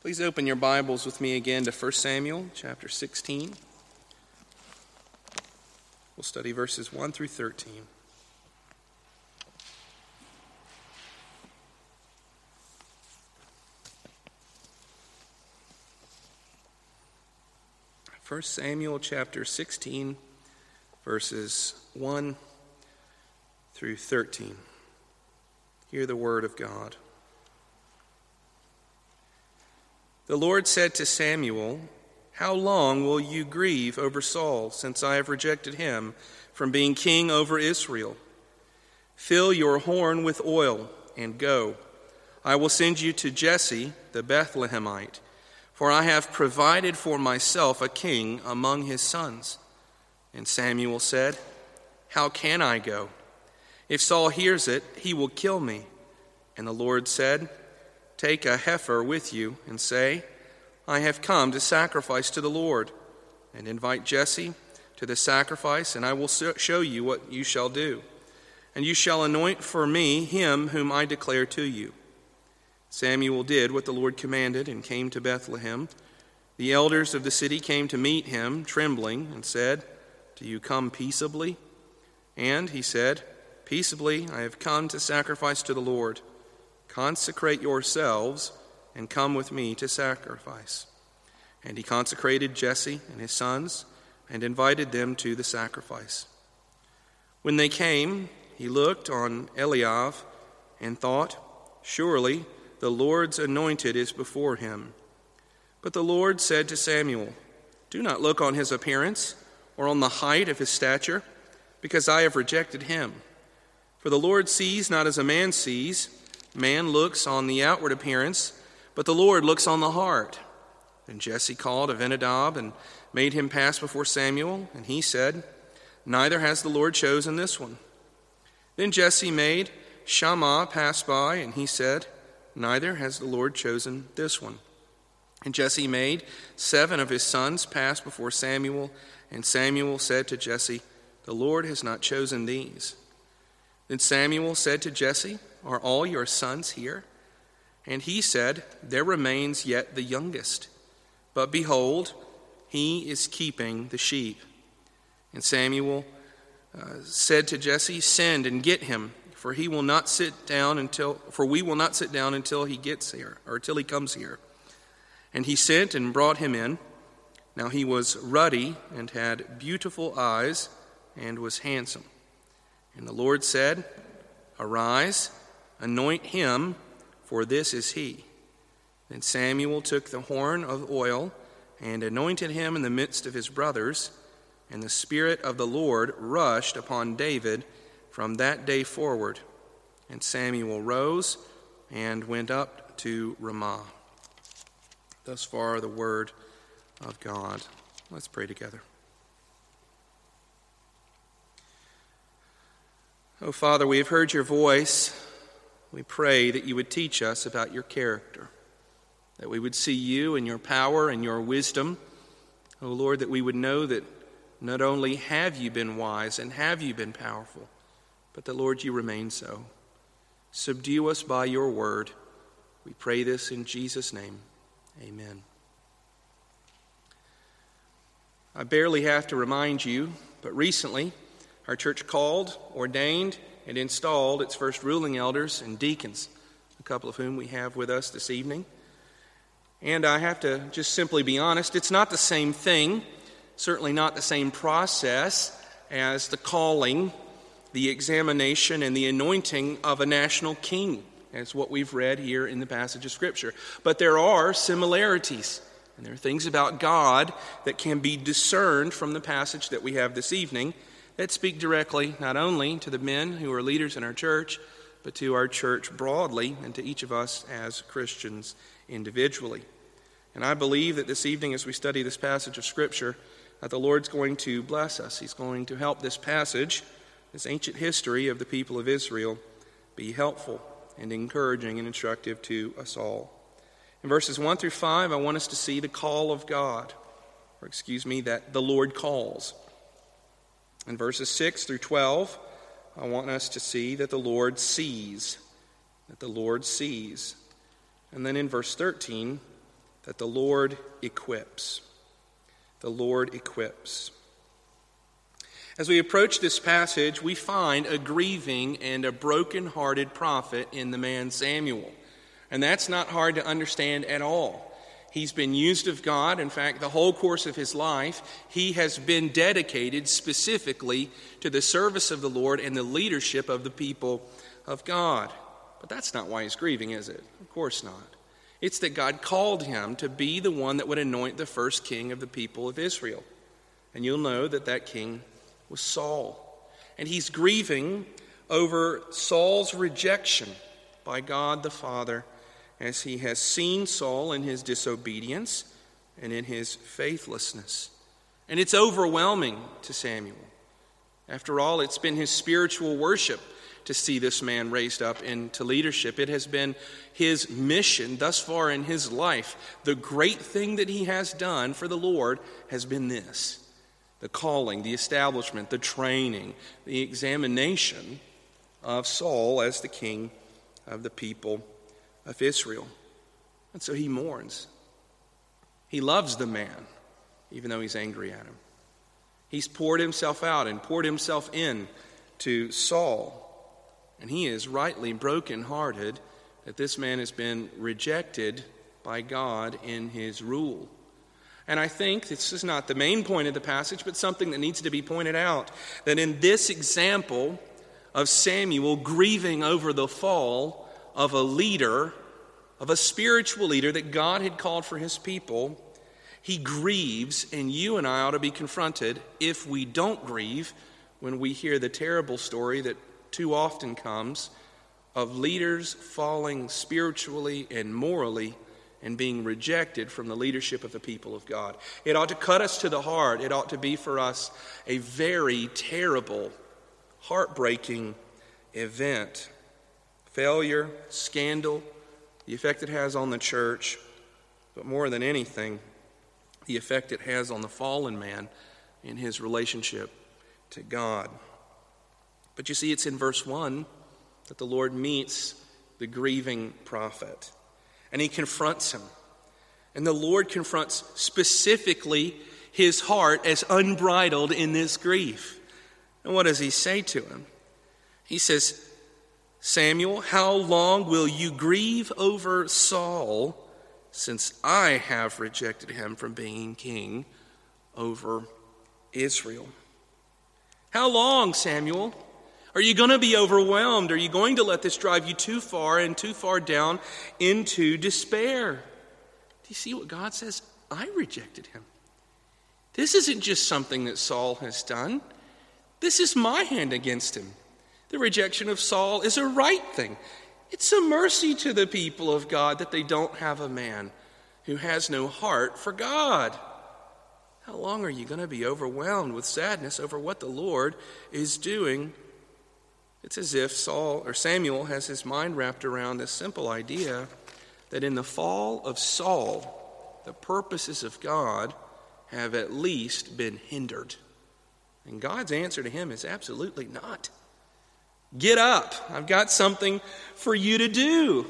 Please open your Bibles with me again to 1 Samuel chapter 16. We'll study verses 1 through 13. First Samuel chapter 16 verses 1 through 13. Hear the word of God. The Lord said to Samuel, How long will you grieve over Saul, since I have rejected him from being king over Israel? Fill your horn with oil and go. I will send you to Jesse the Bethlehemite, for I have provided for myself a king among his sons. And Samuel said, How can I go? If Saul hears it, he will kill me. And the Lord said, Take a heifer with you and say, I have come to sacrifice to the Lord. And invite Jesse to the sacrifice, and I will show you what you shall do. And you shall anoint for me him whom I declare to you. Samuel did what the Lord commanded and came to Bethlehem. The elders of the city came to meet him, trembling, and said, Do you come peaceably? And he said, Peaceably I have come to sacrifice to the Lord. Consecrate yourselves and come with me to sacrifice. And he consecrated Jesse and his sons and invited them to the sacrifice. When they came, he looked on Eliab and thought, Surely the Lord's anointed is before him. But the Lord said to Samuel, Do not look on his appearance or on the height of his stature, because I have rejected him. For the Lord sees not as a man sees. Man looks on the outward appearance, but the Lord looks on the heart. And Jesse called Abinadab and made him pass before Samuel, and he said, Neither has the Lord chosen this one. Then Jesse made Shammah pass by, and he said, Neither has the Lord chosen this one. And Jesse made seven of his sons pass before Samuel, and Samuel said to Jesse, The Lord has not chosen these. Then Samuel said to Jesse, Are all your sons here? And he said, There remains yet the youngest. But behold, he is keeping the sheep. And Samuel uh, said to Jesse, Send and get him, for he will not sit down until for we will not sit down until he gets here, or till he comes here. And he sent and brought him in. Now he was ruddy and had beautiful eyes and was handsome. And the Lord said, Arise, anoint him, for this is he. Then Samuel took the horn of oil and anointed him in the midst of his brothers, and the Spirit of the Lord rushed upon David from that day forward. And Samuel rose and went up to Ramah. Thus far, the word of God. Let's pray together. Oh, Father, we have heard your voice. We pray that you would teach us about your character, that we would see you and your power and your wisdom. Oh, Lord, that we would know that not only have you been wise and have you been powerful, but that, Lord, you remain so. Subdue us by your word. We pray this in Jesus' name. Amen. I barely have to remind you, but recently, our church called, ordained, and installed its first ruling elders and deacons, a couple of whom we have with us this evening. And I have to just simply be honest, it's not the same thing, certainly not the same process as the calling, the examination, and the anointing of a national king, as what we've read here in the passage of Scripture. But there are similarities. And there are things about God that can be discerned from the passage that we have this evening that speak directly not only to the men who are leaders in our church, but to our church broadly and to each of us as Christians individually. And I believe that this evening, as we study this passage of Scripture, that the Lord's going to bless us. He's going to help this passage, this ancient history of the people of Israel, be helpful and encouraging and instructive to us all. In verses 1 through 5, I want us to see the call of God, or excuse me, that the Lord calls. In verses 6 through 12, I want us to see that the Lord sees. That the Lord sees. And then in verse 13, that the Lord equips. The Lord equips. As we approach this passage, we find a grieving and a broken-hearted prophet in the man Samuel. And that's not hard to understand at all. He's been used of God. In fact, the whole course of his life, he has been dedicated specifically to the service of the Lord and the leadership of the people of God. But that's not why he's grieving, is it? Of course not. It's that God called him to be the one that would anoint the first king of the people of Israel. And you'll know that that king was Saul. And he's grieving over Saul's rejection by God the Father as he has seen Saul in his disobedience and in his faithlessness. And it's overwhelming to Samuel. After all, it's been his spiritual worship to see this man raised up into leadership. It has been his mission thus far in his life. The great thing that he has done for the Lord has been this the calling, the establishment, the training, the examination of Saul as the king of the people of Israel. And so he mourns. He loves the man, even though he's angry at him. He's poured himself out and poured himself in to Saul. And he is rightly brokenhearted that this man has been rejected by God in his rule. And I think this is not the main point of the passage, but something that needs to be pointed out that in this example of Samuel grieving over the fall of a leader, of a spiritual leader that God had called for his people, he grieves, and you and I ought to be confronted if we don't grieve when we hear the terrible story that too often comes of leaders falling spiritually and morally and being rejected from the leadership of the people of God. It ought to cut us to the heart. It ought to be for us a very terrible, heartbreaking event. Failure, scandal, the effect it has on the church, but more than anything, the effect it has on the fallen man in his relationship to God. But you see, it's in verse 1 that the Lord meets the grieving prophet and he confronts him. And the Lord confronts specifically his heart as unbridled in this grief. And what does he say to him? He says, Samuel, how long will you grieve over Saul since I have rejected him from being king over Israel? How long, Samuel? Are you going to be overwhelmed? Are you going to let this drive you too far and too far down into despair? Do you see what God says? I rejected him. This isn't just something that Saul has done, this is my hand against him. The rejection of Saul is a right thing. It's a mercy to the people of God that they don't have a man who has no heart for God. How long are you going to be overwhelmed with sadness over what the Lord is doing it's as if Saul or Samuel has his mind wrapped around this simple idea that in the fall of Saul, the purposes of God have at least been hindered. And God's answer to him is absolutely not. Get up. I've got something for you to do.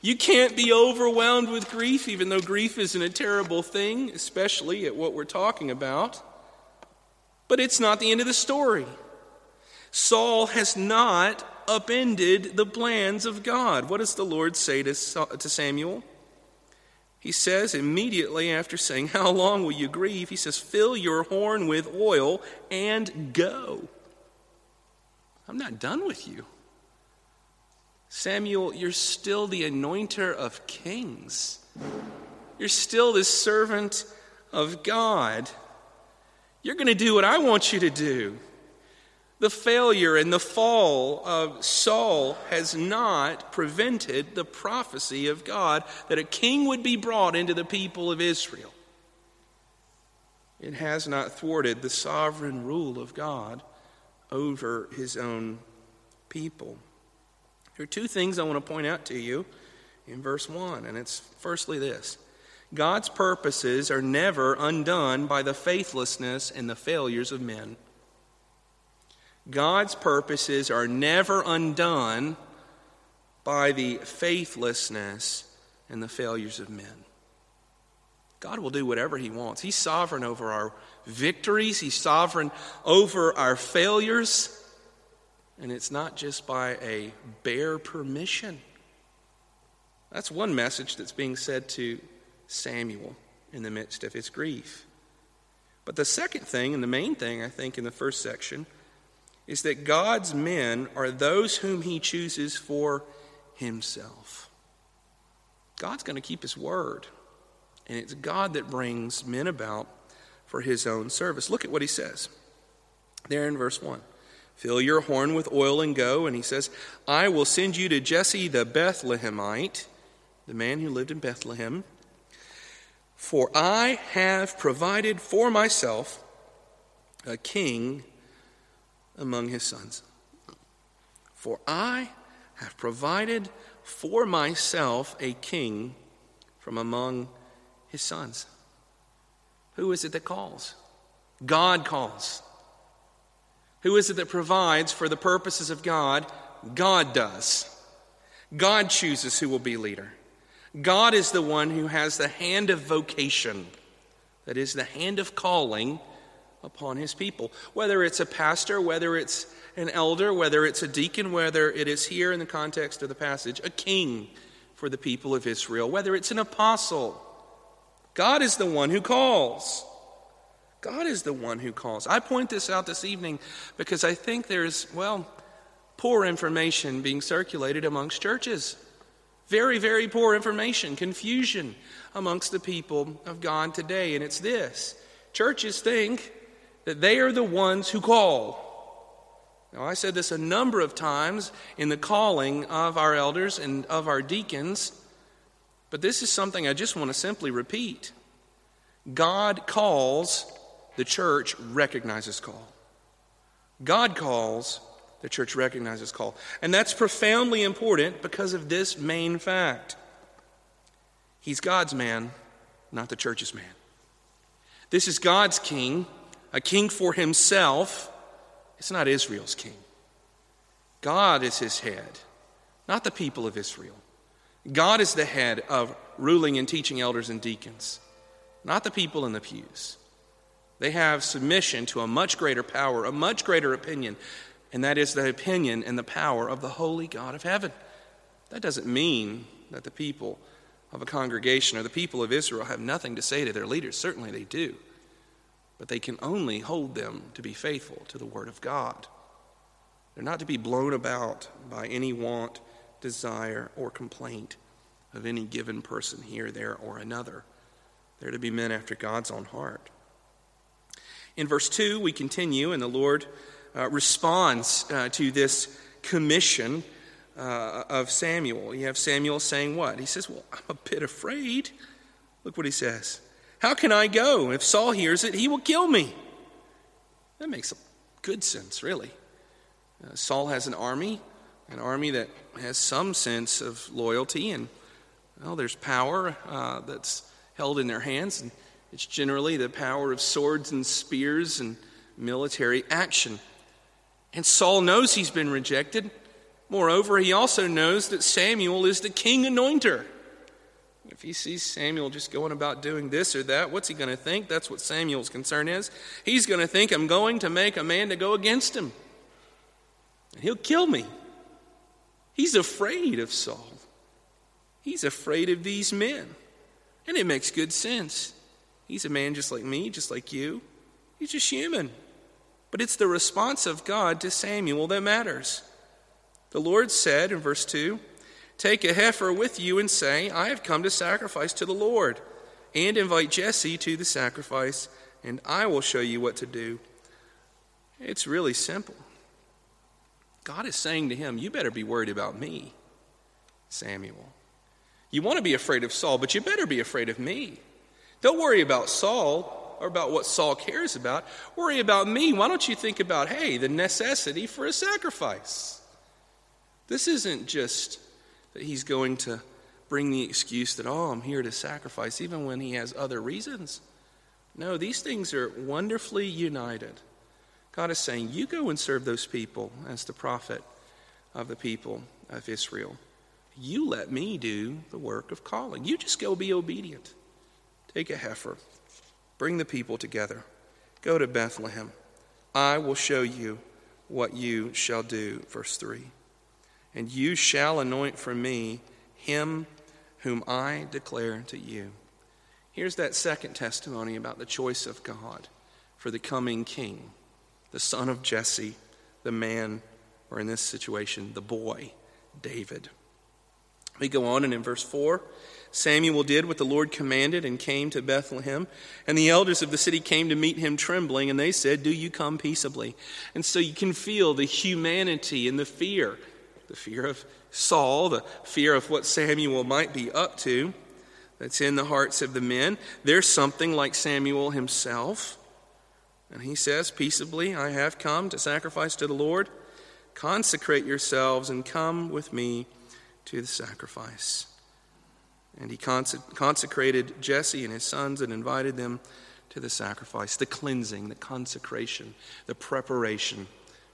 You can't be overwhelmed with grief, even though grief isn't a terrible thing, especially at what we're talking about. But it's not the end of the story. Saul has not upended the plans of God. What does the Lord say to, Samuel? He says immediately after saying, How long will you grieve? He says, Fill your horn with oil and go. I'm not done with you. Samuel, you're still the anointer of kings. You're still the servant of God. You're going to do what I want you to do. The failure and the fall of Saul has not prevented the prophecy of God that a king would be brought into the people of Israel. It has not thwarted the sovereign rule of God over his own people. There are two things I want to point out to you in verse 1, and it's firstly this God's purposes are never undone by the faithlessness and the failures of men. God's purposes are never undone by the faithlessness and the failures of men. God will do whatever He wants. He's sovereign over our victories, He's sovereign over our failures. And it's not just by a bare permission. That's one message that's being said to Samuel in the midst of his grief. But the second thing, and the main thing, I think, in the first section, is that God's men are those whom he chooses for himself. God's going to keep his word. And it's God that brings men about for his own service. Look at what he says there in verse 1. Fill your horn with oil and go. And he says, I will send you to Jesse the Bethlehemite, the man who lived in Bethlehem. For I have provided for myself a king among his sons. For I have provided for myself a king from among his sons. Who is it that calls? God calls. Who is it that provides for the purposes of God? God does. God chooses who will be leader. God is the one who has the hand of vocation, that is, the hand of calling upon his people. Whether it's a pastor, whether it's an elder, whether it's a deacon, whether it is here in the context of the passage, a king for the people of Israel, whether it's an apostle. God is the one who calls. God is the one who calls. I point this out this evening because I think there's, well, poor information being circulated amongst churches. Very, very poor information, confusion amongst the people of God today. And it's this churches think that they are the ones who call. Now, I said this a number of times in the calling of our elders and of our deacons, but this is something I just want to simply repeat. God calls, the church recognizes call. God calls, the church recognizes call. And that's profoundly important because of this main fact. He's God's man, not the church's man. This is God's king, a king for himself. It's not Israel's king. God is his head, not the people of Israel. God is the head of ruling and teaching elders and deacons, not the people in the pews. They have submission to a much greater power, a much greater opinion, and that is the opinion and the power of the holy God of heaven. That doesn't mean that the people of a congregation or the people of Israel have nothing to say to their leaders. Certainly they do. But they can only hold them to be faithful to the Word of God. They're not to be blown about by any want, desire, or complaint of any given person here, there, or another. They're to be men after God's own heart. In verse 2, we continue, and the Lord uh, responds uh, to this commission uh, of Samuel. You have Samuel saying what? He says, Well, I'm a bit afraid. Look what he says. How can I go? If Saul hears it, he will kill me. That makes good sense, really. Uh, Saul has an army, an army that has some sense of loyalty, and well, there's power uh, that's held in their hands, and it's generally the power of swords and spears and military action. And Saul knows he's been rejected. Moreover, he also knows that Samuel is the king anointer. If he sees Samuel just going about doing this or that, what's he going to think? That's what Samuel's concern is. He's going to think, I'm going to make a man to go against him. And he'll kill me. He's afraid of Saul. He's afraid of these men. And it makes good sense. He's a man just like me, just like you. He's just human. But it's the response of God to Samuel that matters. The Lord said in verse 2 Take a heifer with you and say, I have come to sacrifice to the Lord. And invite Jesse to the sacrifice, and I will show you what to do. It's really simple. God is saying to him, You better be worried about me, Samuel. You want to be afraid of Saul, but you better be afraid of me. Don't worry about Saul or about what Saul cares about. Worry about me. Why don't you think about, hey, the necessity for a sacrifice? This isn't just that he's going to bring the excuse that, oh, I'm here to sacrifice, even when he has other reasons. No, these things are wonderfully united. God is saying, you go and serve those people as the prophet of the people of Israel. You let me do the work of calling. You just go be obedient Take a heifer, bring the people together, go to Bethlehem. I will show you what you shall do. Verse 3. And you shall anoint for me him whom I declare to you. Here's that second testimony about the choice of God for the coming king, the son of Jesse, the man, or in this situation, the boy, David. We go on, and in verse 4, Samuel did what the Lord commanded and came to Bethlehem. And the elders of the city came to meet him trembling, and they said, Do you come peaceably? And so you can feel the humanity and the fear the fear of Saul, the fear of what Samuel might be up to that's in the hearts of the men. There's something like Samuel himself. And he says, Peaceably, I have come to sacrifice to the Lord. Consecrate yourselves and come with me to the sacrifice. And he consecrated Jesse and his sons and invited them to the sacrifice, the cleansing, the consecration, the preparation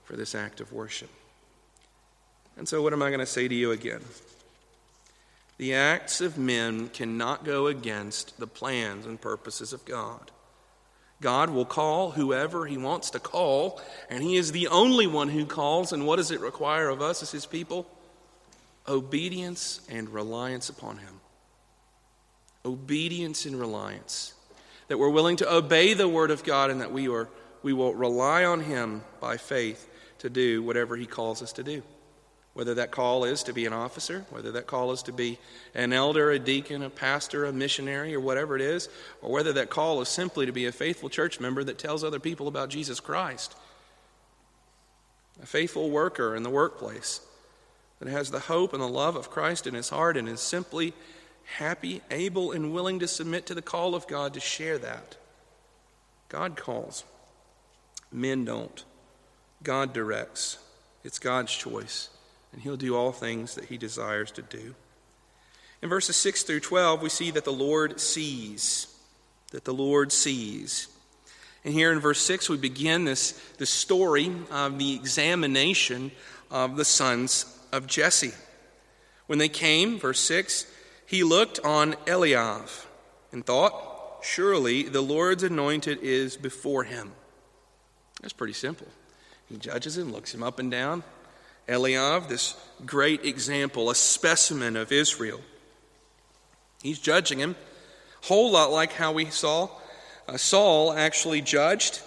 for this act of worship. And so, what am I going to say to you again? The acts of men cannot go against the plans and purposes of God. God will call whoever he wants to call, and he is the only one who calls. And what does it require of us as his people? Obedience and reliance upon him. Obedience and reliance. That we're willing to obey the word of God and that we, are, we will rely on him by faith to do whatever he calls us to do. Whether that call is to be an officer, whether that call is to be an elder, a deacon, a pastor, a missionary, or whatever it is, or whether that call is simply to be a faithful church member that tells other people about Jesus Christ. A faithful worker in the workplace that has the hope and the love of Christ in his heart and is simply happy, able, and willing to submit to the call of God to share that. God calls, men don't. God directs. It's God's choice and he'll do all things that he desires to do. In verses 6 through 12, we see that the Lord sees. That the Lord sees. And here in verse 6, we begin this, this story of the examination of the sons of Jesse. When they came, verse 6, he looked on Eliab and thought, Surely the Lord's anointed is before him. That's pretty simple. He judges him, looks him up and down, Eliab, this great example, a specimen of Israel. He's judging him, a whole lot like how we saw uh, Saul actually judged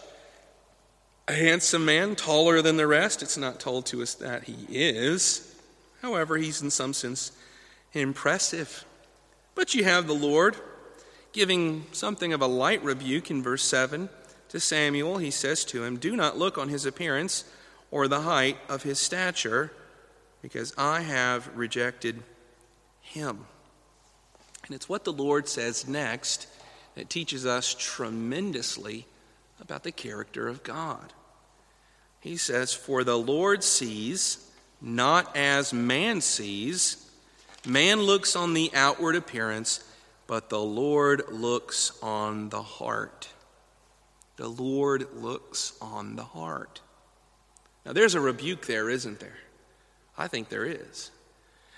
a handsome man, taller than the rest. It's not told to us that he is. However, he's in some sense impressive. But you have the Lord giving something of a light rebuke in verse 7 to Samuel. He says to him, Do not look on his appearance or the height of his stature, because I have rejected him. And it's what the Lord says next that teaches us tremendously about the character of God. He says, For the Lord sees not as man sees. Man looks on the outward appearance, but the Lord looks on the heart. The Lord looks on the heart. Now, there's a rebuke there, isn't there? I think there is.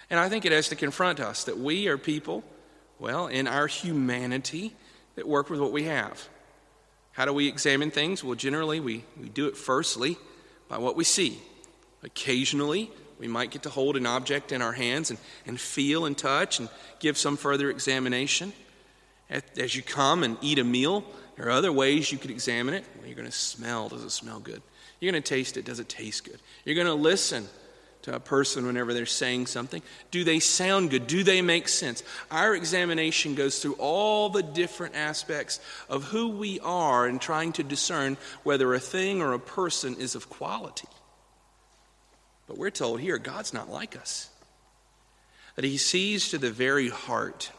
And I think it has to confront us that we are people, well, in our humanity, that work with what we have. How do we examine things? Well, generally, we, we do it firstly by what we see. Occasionally, we might get to hold an object in our hands and, and feel and touch and give some further examination. As you come and eat a meal, there are other ways you could examine it. Well, you're going to smell. Does it smell good? You're going to taste it. Does it taste good? You're going to listen to a person whenever they're saying something. Do they sound good? Do they make sense? Our examination goes through all the different aspects of who we are and trying to discern whether a thing or a person is of quality. But we're told here God's not like us, that He sees to the very heart,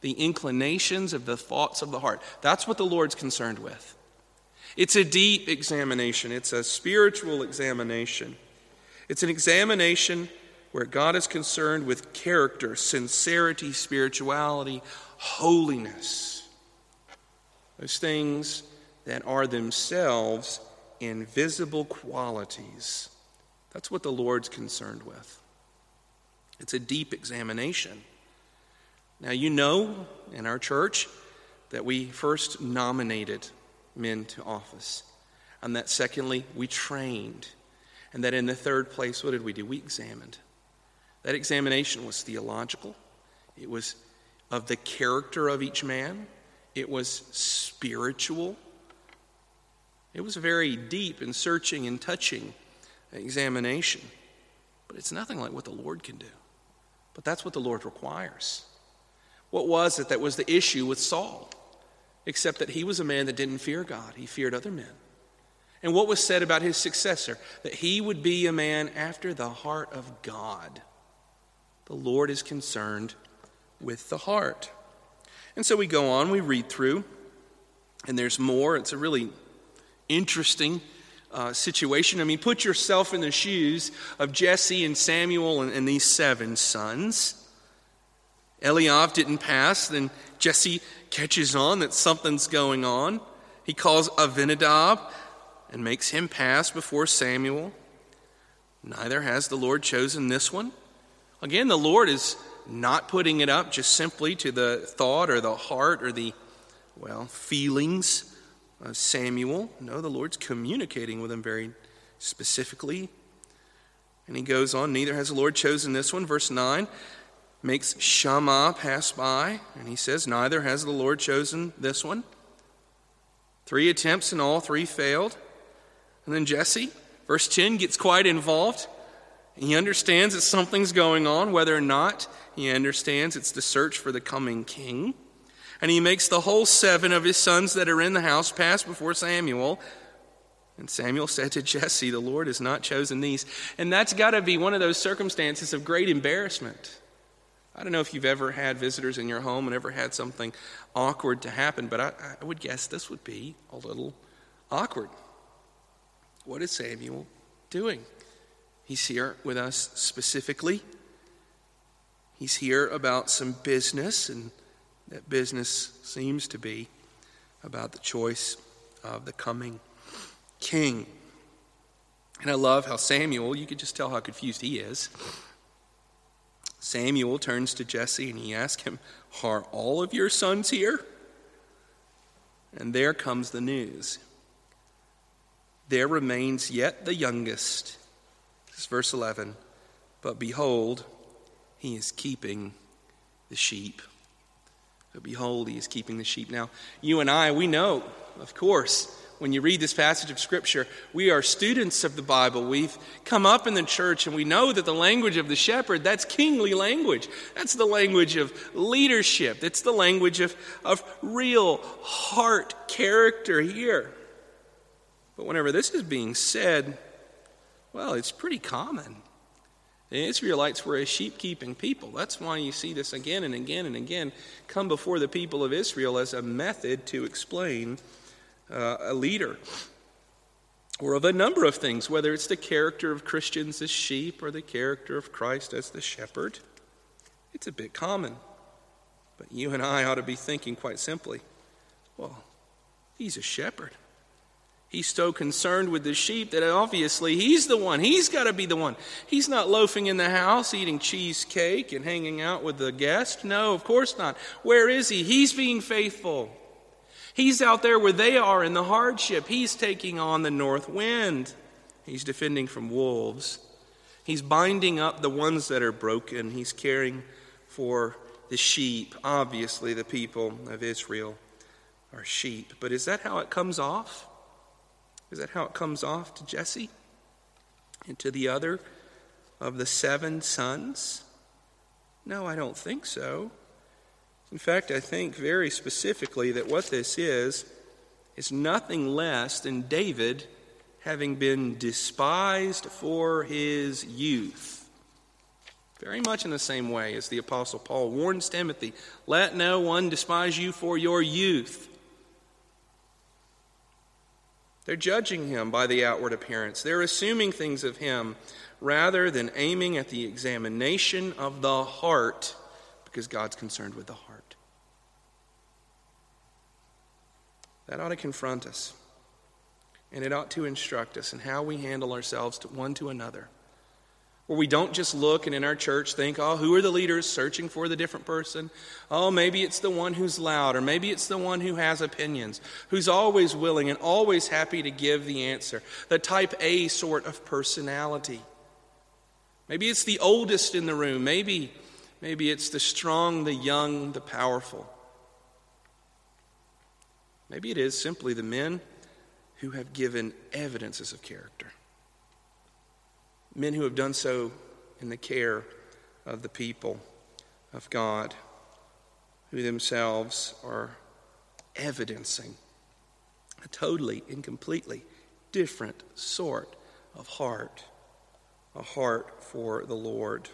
the inclinations of the thoughts of the heart. That's what the Lord's concerned with. It's a deep examination, it's a spiritual examination. It's an examination where God is concerned with character, sincerity, spirituality, holiness. Those things that are themselves invisible qualities. That's what the Lord's concerned with. It's a deep examination. Now, you know, in our church, that we first nominated men to office, and that secondly, we trained, and that in the third place, what did we do? We examined. That examination was theological, it was of the character of each man, it was spiritual, it was a very deep and searching and touching examination. But it's nothing like what the Lord can do. But that's what the Lord requires. What was it that was the issue with Saul? Except that he was a man that didn't fear God, he feared other men. And what was said about his successor? That he would be a man after the heart of God. The Lord is concerned with the heart. And so we go on, we read through, and there's more. It's a really interesting uh, situation. I mean, put yourself in the shoes of Jesse and Samuel and, and these seven sons. Eliab didn't pass, then Jesse catches on that something's going on. He calls Abinadab and makes him pass before Samuel. Neither has the Lord chosen this one. Again, the Lord is not putting it up just simply to the thought or the heart or the, well, feelings of Samuel. No, the Lord's communicating with him very specifically. And he goes on, neither has the Lord chosen this one. Verse 9 makes Shammah pass by, and he says, neither has the Lord chosen this one. Three attempts and all three failed. And then Jesse, verse 10, gets quite involved. He understands that something's going on, whether or not he understands it's the search for the coming king. And he makes the whole seven of his sons that are in the house pass before Samuel. And Samuel said to Jesse, The Lord has not chosen these. And that's got to be one of those circumstances of great embarrassment. I don't know if you've ever had visitors in your home and ever had something awkward to happen, but I, I would guess this would be a little awkward. What is Samuel doing? He's here with us specifically. He's here about some business, and that business seems to be about the choice of the coming king. And I love how Samuel, you could just tell how confused he is. Samuel turns to Jesse and he asks him, Are all of your sons here? And there comes the news. There remains yet the youngest. This is verse 11. But behold, he is keeping the sheep. But behold, he is keeping the sheep. Now, you and I, we know, of course, when you read this passage of Scripture, we are students of the Bible. We've come up in the church and we know that the language of the shepherd, that's kingly language. That's the language of leadership. It's the language of, of real heart character here. But whenever this is being said, well, it's pretty common. The Israelites were a sheep keeping people. That's why you see this again and again and again come before the people of Israel as a method to explain uh, a leader. Or of a number of things, whether it's the character of Christians as sheep or the character of Christ as the shepherd. It's a bit common. But you and I ought to be thinking quite simply well, he's a shepherd. He's so concerned with the sheep that obviously he's the one. He's got to be the one. He's not loafing in the house eating cheesecake and hanging out with the guest. No, of course not. Where is he? He's being faithful. He's out there where they are in the hardship. He's taking on the north wind. He's defending from wolves. He's binding up the ones that are broken. He's caring for the sheep. Obviously, the people of Israel are sheep. But is that how it comes off? Is that how it comes off to Jesse and to the other of the seven sons? No, I don't think so. In fact, I think very specifically that what this is is nothing less than David having been despised for his youth. Very much in the same way as the Apostle Paul warns Timothy let no one despise you for your youth. They're judging him by the outward appearance. They're assuming things of him rather than aiming at the examination of the heart because God's concerned with the heart. That ought to confront us. And it ought to instruct us in how we handle ourselves to one to another. where we don't just look and in our church think, oh, who are the leaders searching for the different person? Oh, maybe it's the one who's loud, or maybe it's the one who has opinions, who's always willing and always happy to give the answer, the type A sort of personality. Maybe it's the oldest in the room. Maybe, maybe it's the strong, the young, the powerful. Maybe it is simply the men who have given evidences of character men who have done so in the care of the people of God, who themselves are evidencing a totally and completely different sort of heart, a heart for the Lord.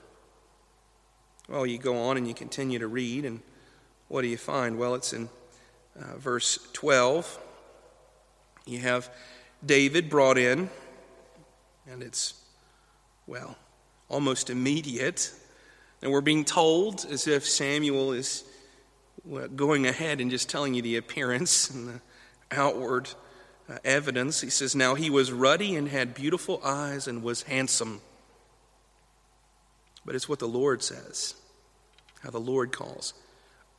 Well, you go on and you continue to read, and what do you find? Well, it's in uh, verse 12. You have David brought in, and it's well, almost immediate. And we're being told as if Samuel is going ahead and just telling you the appearance and the outward uh, evidence. He says, Now he was ruddy and had beautiful eyes and was handsome. But it's what the Lord says, how the Lord calls.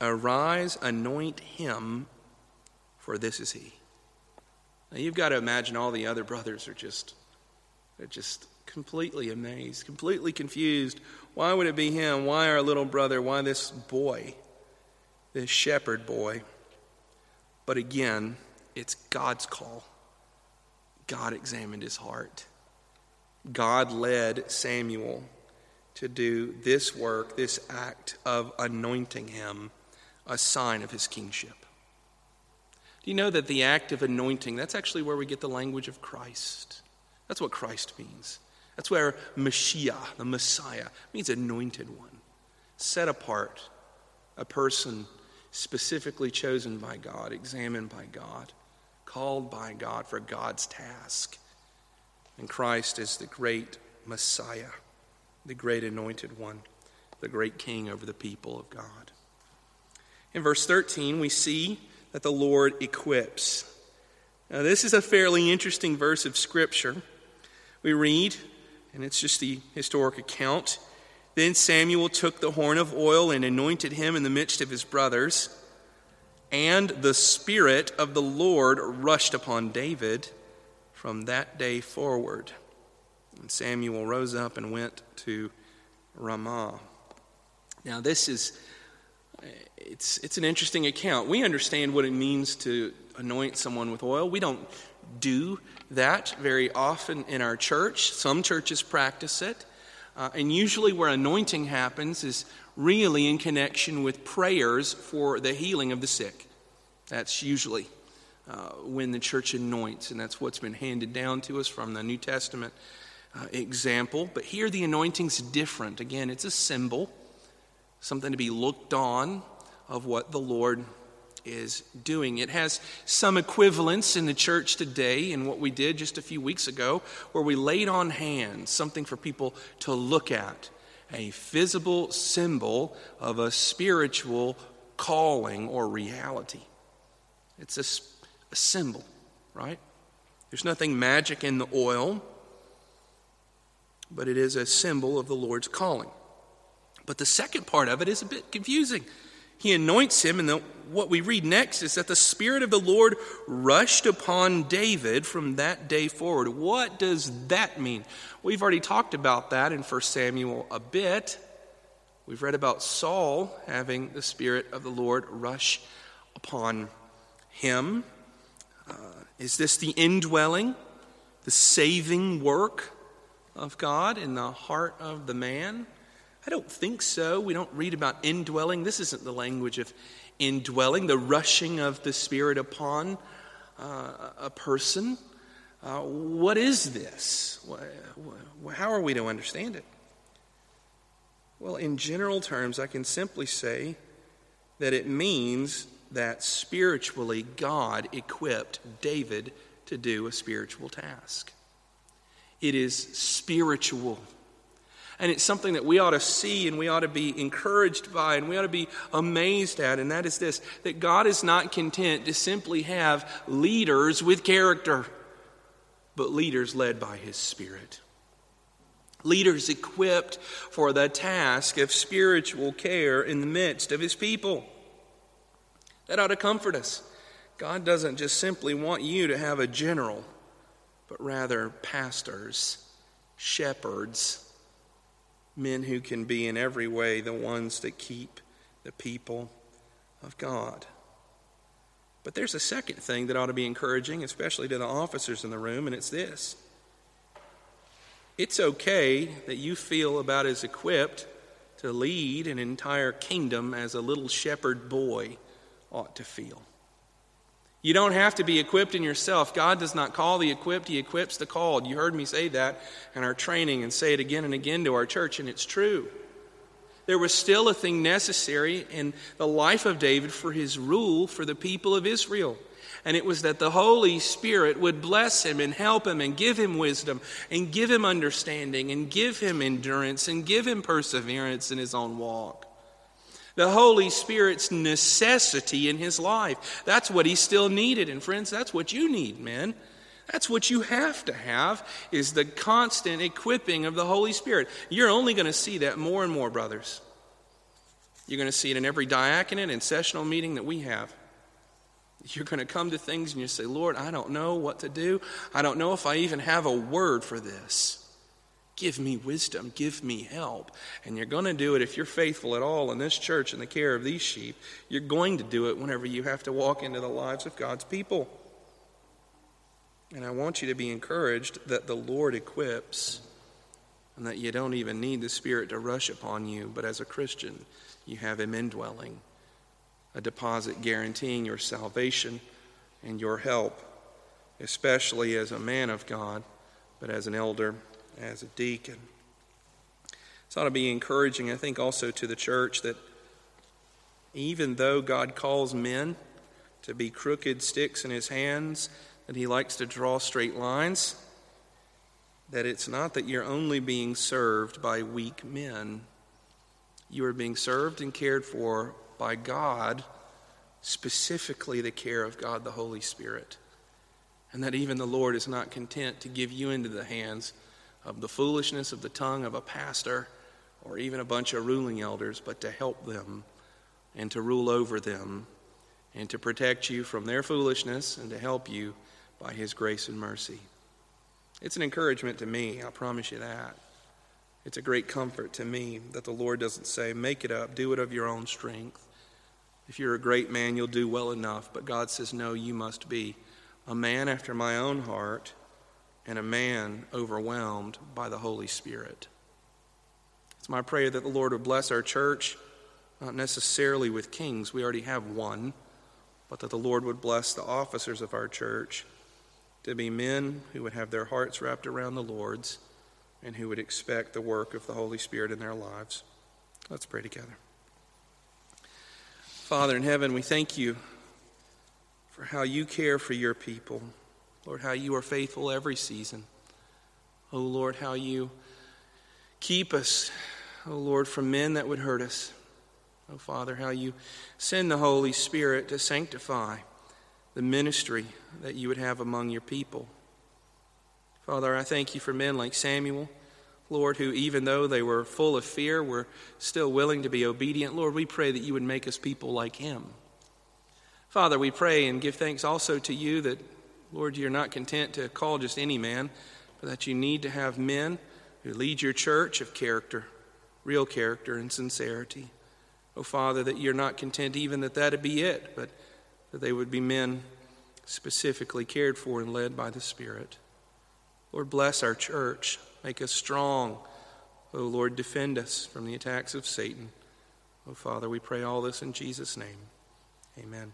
Arise, anoint him, for this is he. Now you've got to imagine all the other brothers are just, they're just completely amazed, completely confused. Why would it be him? Why our little brother? Why this boy, this shepherd boy? But again, it's God's call. God examined his heart. God led Samuel to do this work, this act of anointing him, a sign of his kingship. Do you know that the act of anointing, that's actually where we get the language of Christ? That's what Christ means. That's where Mashiach, the Messiah, means anointed one, set apart, a person specifically chosen by God, examined by God, called by God for God's task. And Christ is the great Messiah, the great anointed one, the great king over the people of God. In verse 13, we see that the Lord equips. Now, this is a fairly interesting verse of Scripture. We read, and it's just the historic account. Then Samuel took the horn of oil and anointed him in the midst of his brothers. And the Spirit of the Lord rushed upon David from that day forward. And Samuel rose up and went to Ramah. Now, this is. It's, it's an interesting account. We understand what it means to anoint someone with oil. We don't do that very often in our church. Some churches practice it. Uh, and usually, where anointing happens is really in connection with prayers for the healing of the sick. That's usually uh, when the church anoints, and that's what's been handed down to us from the New Testament uh, example. But here, the anointing's different. Again, it's a symbol, something to be looked on of what the Lord is doing. It has some equivalence in the church today in what we did just a few weeks ago, where we laid on hands something for people to look at, a visible symbol of a spiritual calling or reality. It's a, a symbol, right? There's nothing magic in the oil, but it is a symbol of the Lord's calling. But the second part of it is a bit confusing he anoints him, and the, what we read next is that the Spirit of the Lord rushed upon David from that day forward. What does that mean? We've already talked about that in 1 Samuel a bit. We've read about Saul having the Spirit of the Lord rush upon him. Uh, is this the indwelling, the saving work of God in the heart of the man? I don't think so. We don't read about indwelling. This isn't the language of indwelling, the rushing of the Spirit upon uh, a person. Uh, what is this? How are we to understand it? Well, in general terms, I can simply say that it means that spiritually God equipped David to do a spiritual task. It is spiritual. And it's something that we ought to see and we ought to be encouraged by and we ought to be amazed at. And that is this that God is not content to simply have leaders with character, but leaders led by His Spirit. Leaders equipped for the task of spiritual care in the midst of his people. That ought to comfort us. God doesn't just simply want you to have a general, but rather pastors, shepherds, men who can be in every way the ones that keep the people of God. But there's a second thing that ought to be encouraging, especially to the officers in the room, and it's this. It's okay that you feel about as equipped to lead an entire kingdom as a little shepherd boy ought to feel. You don't have to be equipped in yourself. God does not call the equipped, He equips the called. You heard me say that in our training and say it again and again to our church, and it's true. There was still a thing necessary in the life of David for his rule for the people of Israel. And it was that the Holy Spirit would bless him and help him and give him wisdom and give him understanding and give him endurance and give him perseverance in his own walk the Holy Spirit's necessity in his life. That's what he still needed. And friends, that's what you need, men. That's what you have to have is the constant equipping of the Holy Spirit. You're only going to see that more and more, brothers. You're going to see it in every diaconate and sessional meeting that we have. You're going to come to things and you say, Lord, I don't know what to do. I don't know if I even have a word for this. Give me wisdom, give me help. And you're going to do it if you're faithful at all in this church in the care of these sheep. You're going to do it whenever you have to walk into the lives of God's people. And I want you to be encouraged that the Lord equips and that you don't even need the Spirit to rush upon you, but as a Christian, you have Him indwelling, a deposit guaranteeing your salvation and your help, especially as a man of God, but as an elder as a deacon. This ought to be encouraging, I think, also to the church that even though God calls men to be crooked sticks in his hands, that he likes to draw straight lines, that it's not that you're only being served by weak men. You are being served and cared for by God, specifically the care of God the Holy Spirit. And that even the Lord is not content to give you into the hands of the foolishness of the tongue of a pastor or even a bunch of ruling elders, but to help them and to rule over them and to protect you from their foolishness and to help you by his grace and mercy. It's an encouragement to me, I promise you that. It's a great comfort to me that the Lord doesn't say, make it up, do it of your own strength. If you're a great man, you'll do well enough. But God says, no, you must be a man after my own heart and a man overwhelmed by the Holy Spirit. It's my prayer that the Lord would bless our church, not necessarily with kings, we already have one, but that the Lord would bless the officers of our church to be men who would have their hearts wrapped around the Lord's and who would expect the work of the Holy Spirit in their lives. Let's pray together. Father in heaven, we thank you for how you care for your people. Lord, how you are faithful every season. Oh, Lord, how you keep us, oh, Lord, from men that would hurt us. Oh, Father, how you send the Holy Spirit to sanctify the ministry that you would have among your people. Father, I thank you for men like Samuel, Lord, who, even though they were full of fear, were still willing to be obedient. Lord, we pray that you would make us people like him. Father, we pray and give thanks also to you that Lord, you're not content to call just any man, but that you need to have men who lead your church of character, real character and sincerity. Oh, Father, that you're not content even that that'd be it, but that they would be men specifically cared for and led by the Spirit. Lord, bless our church. Make us strong. Oh, Lord, defend us from the attacks of Satan. Oh, Father, we pray all this in Jesus' name. Amen.